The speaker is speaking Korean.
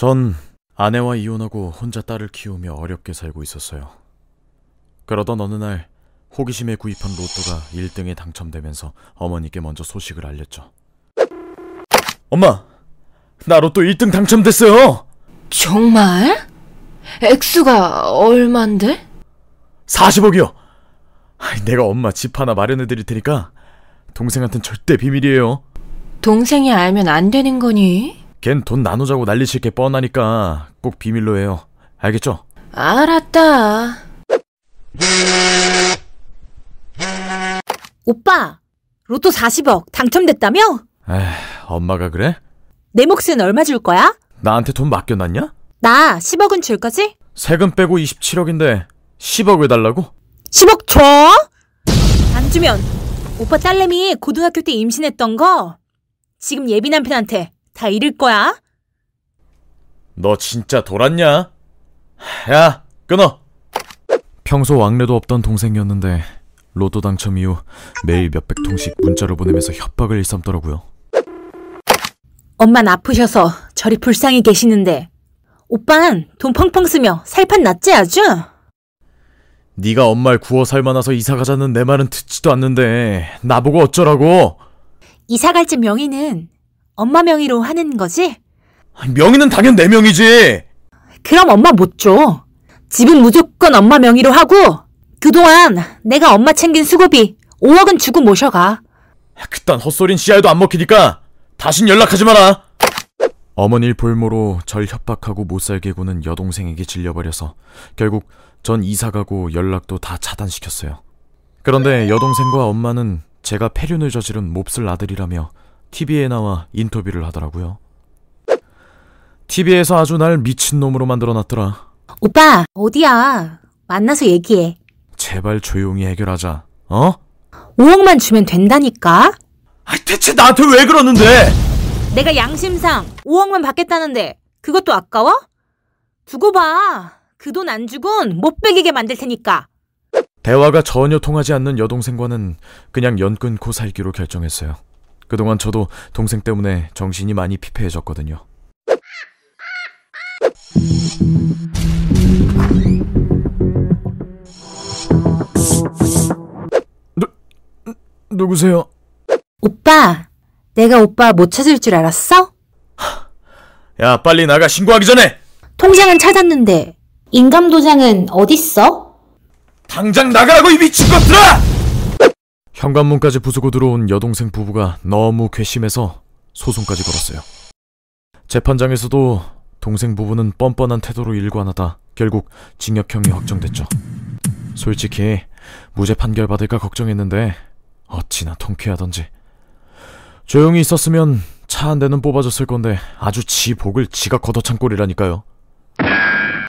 전 아내와 이혼하고 혼자 딸을 키우며 어렵게 살고 있었어요. 그러던 어느 날 호기심에 구입한 로또가 1등에 당첨되면서 어머니께 먼저 소식을 알렸죠. 엄마, 나 로또 1등 당첨됐어요! 정말? 액수가 얼만데? 40억이요! 내가 엄마 집 하나 마련해 드릴 테니까 동생한텐 절대 비밀이에요. 동생이 알면 안 되는 거니? 걘 돈 나누자고 난리칠 게 뻔하니까 꼭 비밀로 해요. 알겠죠? 알았다. 오빠, 로또 40억 당첨됐다며? 에휴, 엄마가 그래? 내 몫은 얼마 줄 거야? 나한테 돈 맡겨놨냐? 나 10억은 줄 거지? 세금 빼고 27억인데 10억을 달라고? 10억 줘? 안 주면 오빠 딸내미 고등학교 때 임신했던 거 지금 예비 남편한테 다 잃을 거야? 너 진짜 돌았냐? 야, 끊어! 평소 왕래도 없던 동생이었는데 로또 당첨 이후 매일 몇백 통씩 문자를 보내면서 협박을 일삼더라고요. 엄만 아프셔서 저리 불쌍히 계시는데 오빤 돈 펑펑 쓰며 살판 났지 아주? 네가 엄마를 구워 살만해서 이사 가자는 내 말은 듣지도 않는데 나보고 어쩌라고? 이사 갈집 명의는 엄마 명의로 하는 거지? 명의는 당연 내 명이지. 그럼 엄마 못 줘. 집은 무조건 엄마 명의로 하고 그동안 내가 엄마 챙긴 수고비 5억은 주고 모셔가. 그딴 헛소린 씨알도 안 먹히니까 다신 연락하지 마라. 어머니를 볼모로 절 협박하고 못 살게 구는 여동생에게 질려버려서 결국 전 이사가고 연락도 다 차단시켰어요. 그런데 여동생과 엄마는 제가 폐륜을 저지른 몹쓸 아들이라며 TV에 나와 인터뷰를 하더라고요. TV에서 아주 날 미친놈으로 만들어 놨더라. 오빠 어디야? 만나서 얘기해. 제발 조용히 해결하자. 어? 5억만 주면 된다니까? 아, 대체 나한테 왜 그러는데? 내가 양심상 5억만 받겠다는데 그것도 아까워? 두고 봐. 그 돈 안 주곤 못 베기게 만들 테니까. 대화가 전혀 통하지 않는 여동생과는 그냥 연 끊고 살기로 결정했어요. 그동안 저도 동생 때문에 정신이 많이 피폐해졌거든요. 누, 누구세요? 오빠, 내가 오빠 못 찾을 줄 알았어? 야, 빨리 나가 신고하기 전에! 통장은 찾았는데 인감도장은 어딨어? 당장 나가라고 이 미친 것들아! 현관문까지 부수고 들어온 여동생 부부가 너무 괘씸해서 소송까지 걸었어요. 재판장에서도 동생 부부는 뻔뻔한 태도로 일관하다 결국 징역형이 확정됐죠. 솔직히 무죄 판결 받을까 걱정했는데 어찌나 통쾌하던지. 조용히 있었으면 차 한 대는 뽑아줬을 건데 아주 지 복을 지가 걷어찬 꼴이라니까요.